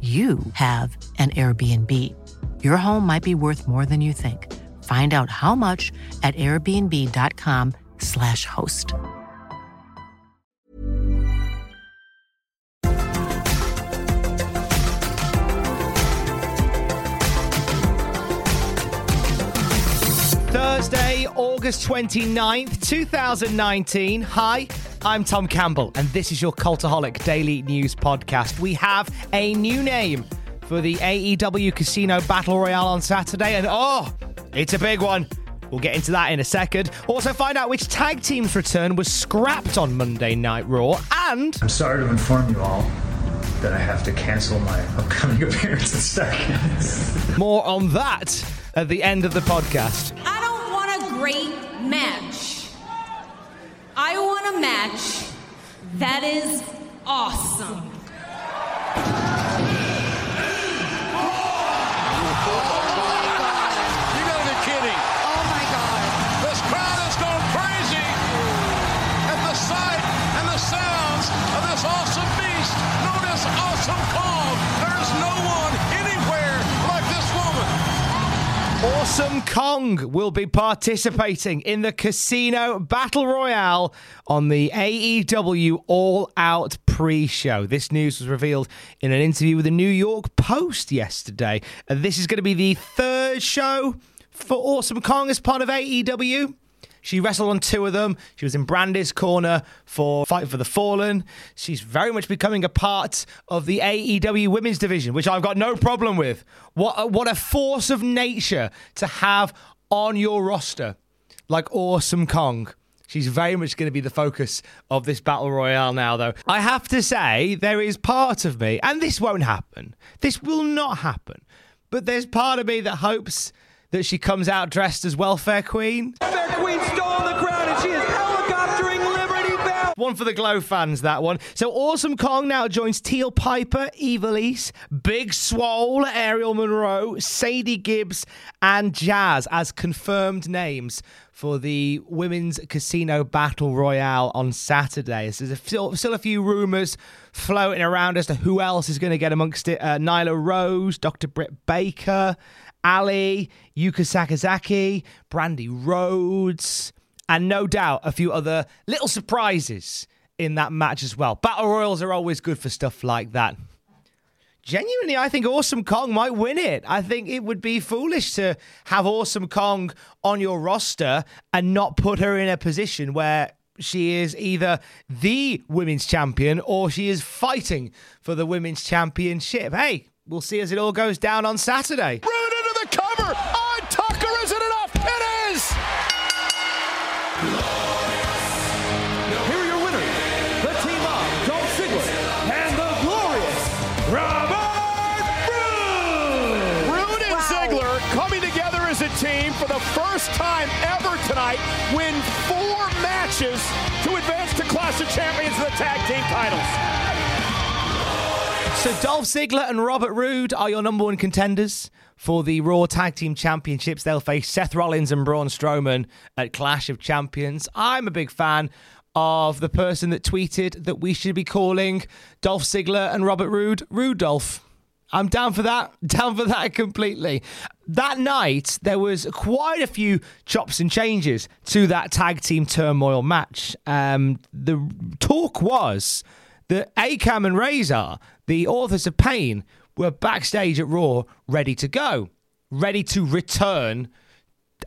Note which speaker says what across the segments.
Speaker 1: you have an Airbnb. Your home might be worth more than you think. Find out how much at airbnb.com/slash host.
Speaker 2: Thursday, August 29th, 2019. Hi, I'm Tom Campbell, and this is your Cultaholic Daily News Podcast. We have a new name for the AEW Casino Battle Royale on Saturday, and oh, it's a big one. We'll get into that in a second. Also, find out which tag team's return was scrapped on Monday Night Raw, and
Speaker 3: I'm sorry to inform you all that I have to cancel my upcoming appearance at Starcast.
Speaker 2: more on that at the end of the podcast.
Speaker 4: I don't want a great match. I want a match that is awesome.
Speaker 5: Awesome Kong
Speaker 2: will be participating in the Casino Battle Royale on the AEW All Out pre show. This news was revealed in an interview with the New York Post yesterday. And this is going to be the third show for Awesome Kong as part of AEW. She wrestled on two of them. She was in Brandi's corner for Fight for the Fallen. She's very much becoming a part of the AEW women's division, which I've got no problem with. What a, what a force of nature to have on your roster, like Awesome Kong. She's very much going to be the focus of this battle royale now, though. I have to say, there is part of me, and this won't happen. This will not happen. But there's part of me that hopes that she comes out dressed as Welfare Queen.
Speaker 6: Welfare Queen stole the crown and she is helicoptering Liberty Belle.
Speaker 2: One for the Glow fans, that one. So Awesome Kong now joins Teal Piper, Ivelisse, Big Swole, Ariel Monroe, Sadie Gibbs, and Jazz as confirmed names for the Women's Casino Battle Royale on Saturday. So there's still, still a few rumours floating around as to who else is going to get amongst it. Uh, Nyla Rose, Dr. Britt Baker, Allie, Yuka Sakazaki, Brandi Rhodes, and no doubt a few other little surprises in that match as well. Battle Royals are always good for stuff like that. Genuinely, I think Awesome Kong might win it. I think it would be foolish to have Awesome Kong on your roster and not put her in a position where she is either the women's champion or she is fighting for the women's championship. Hey, we'll see as it all goes down on Saturday.
Speaker 5: Run into the cover on Tucker. Oh, is it enough? It is.
Speaker 6: Here are your winners, the team of Dolph Ziggler and the glorious Robert Roode.
Speaker 5: Rude and Ziggler coming together as a team for the first time ever tonight. Win four matches to advance to Clash of Champions of the tag team titles.
Speaker 2: So Dolph Ziggler and Robert Roode are your number one contenders for the Raw Tag Team Championships. They'll face Seth Rollins and Braun Strowman at Clash of Champions. I'm a big fan of the person that tweeted that we should be calling Dolph Ziggler and Robert Roode Rudolph. I'm down for that. Down for that completely. that night, there was quite a few chops and changes to that tag team turmoil match. Um, the talk was that Akam and Rezar, the authors of Pain, were backstage at Raw ready to go, ready to return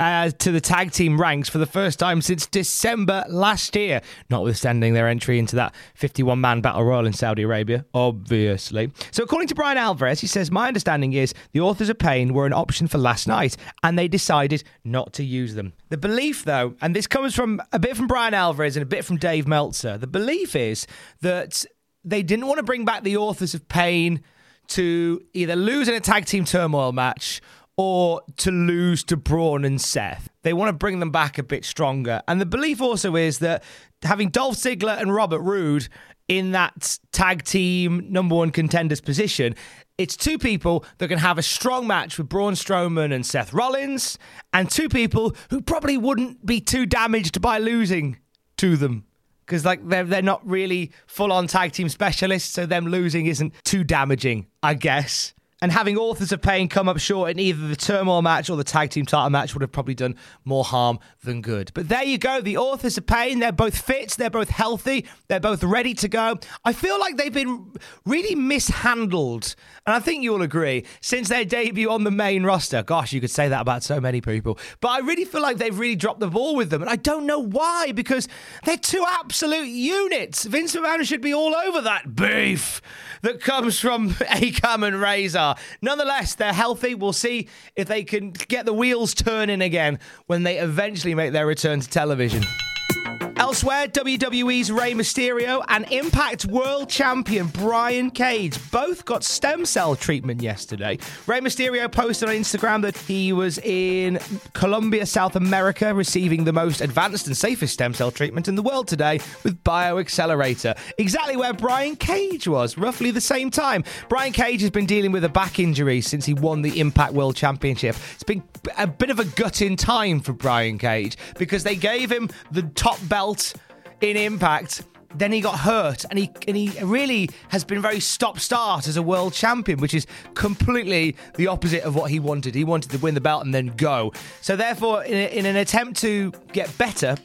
Speaker 2: uh, to the tag team ranks for the first time since December last year, notwithstanding their entry into that 51 man battle royal in Saudi Arabia, obviously. So, according to Brian Alvarez, he says, My understanding is the authors of Pain were an option for last night and they decided not to use them. The belief, though, and this comes from a bit from Brian Alvarez and a bit from Dave Meltzer, the belief is that they didn't want to bring back the authors of Pain to either lose in a tag team turmoil match or to lose to Braun and Seth. They want to bring them back a bit stronger. And the belief also is that having Dolph Ziggler and Robert Roode in that tag team number one contenders position, it's two people that can have a strong match with Braun Strowman and Seth Rollins, and two people who probably wouldn't be too damaged by losing to them because like they're they're not really full on tag team specialists, so them losing isn't too damaging, I guess. And having authors of pain come up short in either the turmoil match or the tag team title match would have probably done more harm than good. But there you go. The authors of pain, they're both fit, they're both healthy, they're both ready to go. I feel like they've been really mishandled. And I think you'll agree since their debut on the main roster. Gosh, you could say that about so many people. But I really feel like they've really dropped the ball with them. And I don't know why, because they're two absolute units. Vince McMahon should be all over that beef that comes from Akam and Rezar. Nonetheless, they're healthy. We'll see if they can get the wheels turning again when they eventually make their return to television. Elsewhere, WWE's Rey Mysterio and Impact World Champion Brian Cage both got stem cell treatment yesterday. Rey Mysterio posted on Instagram that he was in Colombia, South America, receiving the most advanced and safest stem cell treatment in the world today with BioAccelerator. Exactly where Brian Cage was, roughly the same time. Brian Cage has been dealing with a back injury since he won the Impact World Championship. It's been a bit of a gutting time for Brian Cage because they gave him the top belt in Impact. Then he got hurt, and he and he really has been very stop-start as a world champion, which is completely the opposite of what he wanted. He wanted to win the belt and then go. So therefore, in, a, in an attempt to get better,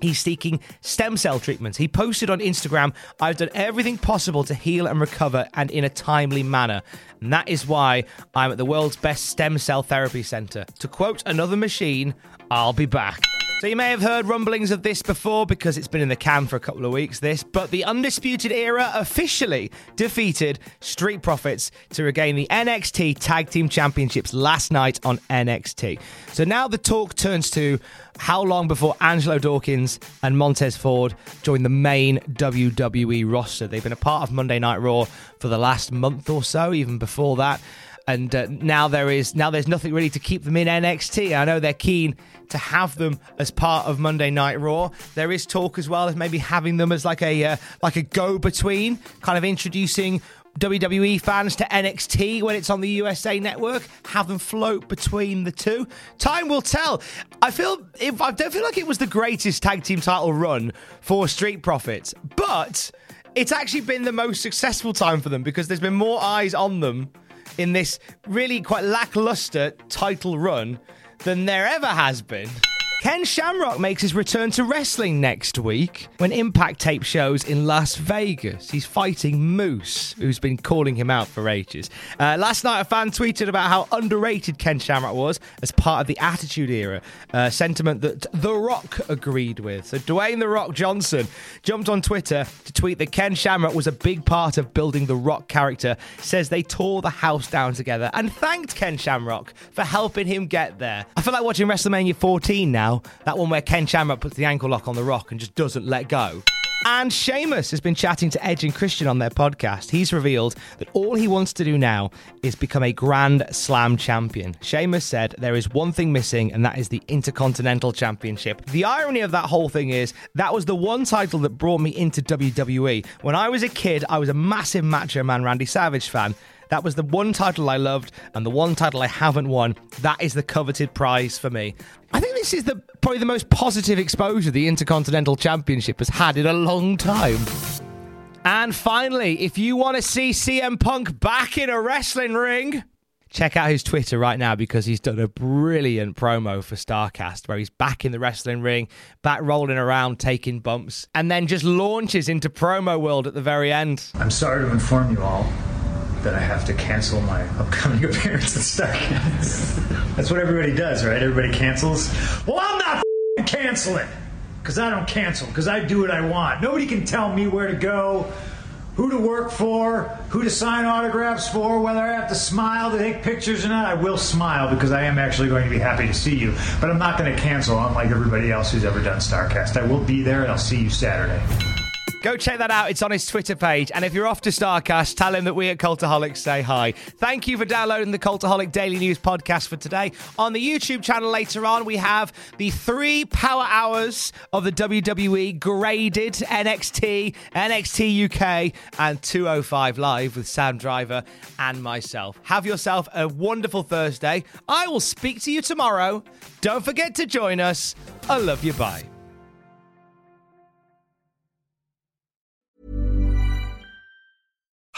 Speaker 2: He's seeking stem cell treatments. He posted on Instagram, I've done everything possible to heal and recover and in a timely manner. And that is why I'm at the world's best stem cell therapy center. To quote another machine, I'll be back. So you may have heard rumblings of this before because it's been in the can for a couple of weeks, this, but the Undisputed Era officially defeated Street Profits to regain the NXT Tag Team Championships last night on NXT. So now the talk turns to how long before Angelo Dawkins and Montez Ford join the main WWE roster. They've been a part of Monday Night Raw for the last month or so, even before that and uh, now there is now there's nothing really to keep them in NXT. I know they're keen to have them as part of Monday Night Raw. There is talk as well as maybe having them as like a uh, like a go between, kind of introducing WWE fans to NXT when it's on the USA network, have them float between the two. Time will tell. I feel if I don't feel like it was the greatest tag team title run for Street Profits, but it's actually been the most successful time for them because there's been more eyes on them in this really quite lackluster title run than there ever has been. Ken Shamrock makes his return to wrestling next week when Impact tape shows in Las Vegas. He's fighting Moose, who's been calling him out for ages. Uh, last night, a fan tweeted about how underrated Ken Shamrock was as part of the Attitude Era, a sentiment that The Rock agreed with. So Dwayne The Rock Johnson jumped on Twitter to tweet that Ken Shamrock was a big part of building the Rock character, says they tore the house down together, and thanked Ken Shamrock for helping him get there. I feel like watching WrestleMania 14 now that one where Ken Shamrock puts the ankle lock on the rock and just doesn't let go. And Sheamus has been chatting to Edge and Christian on their podcast. He's revealed that all he wants to do now is become a Grand Slam champion. Sheamus said there is one thing missing, and that is the Intercontinental Championship. The irony of that whole thing is that was the one title that brought me into WWE. When I was a kid, I was a massive Macho Man Randy Savage fan. That was the one title I loved, and the one title I haven't won. That is the coveted prize for me. I think this is the probably the most positive exposure the Intercontinental Championship has had in a long time. And finally, if you want to see CM Punk back in a wrestling ring, check out his Twitter right now because he's done a brilliant promo for StarCast where he's back in the wrestling ring, back rolling around, taking bumps, and then just launches into promo world at the very end.
Speaker 3: I'm sorry to inform you all that I have to cancel my upcoming appearance at StarCast. That's what everybody does, right? Everybody cancels. Well, I'm not canceling because I don't cancel because I do what I want. Nobody can tell me where to go, who to work for, who to sign autographs for, whether I have to smile to take pictures or not. I will smile because I am actually going to be happy to see you, but I'm not going to cancel unlike everybody else who's ever done StarCast. I will be there and I'll see you Saturday.
Speaker 2: Go check that out. It's on his Twitter page. And if you're off to Starcast, tell him that we at Cultaholics say hi. Thank you for downloading the Cultaholic Daily News podcast for today. On the YouTube channel later on, we have the three power hours of the WWE graded NXT, NXT UK, and 205 Live with Sam Driver and myself. Have yourself a wonderful Thursday. I will speak to you tomorrow. Don't forget to join us. I love you. Bye.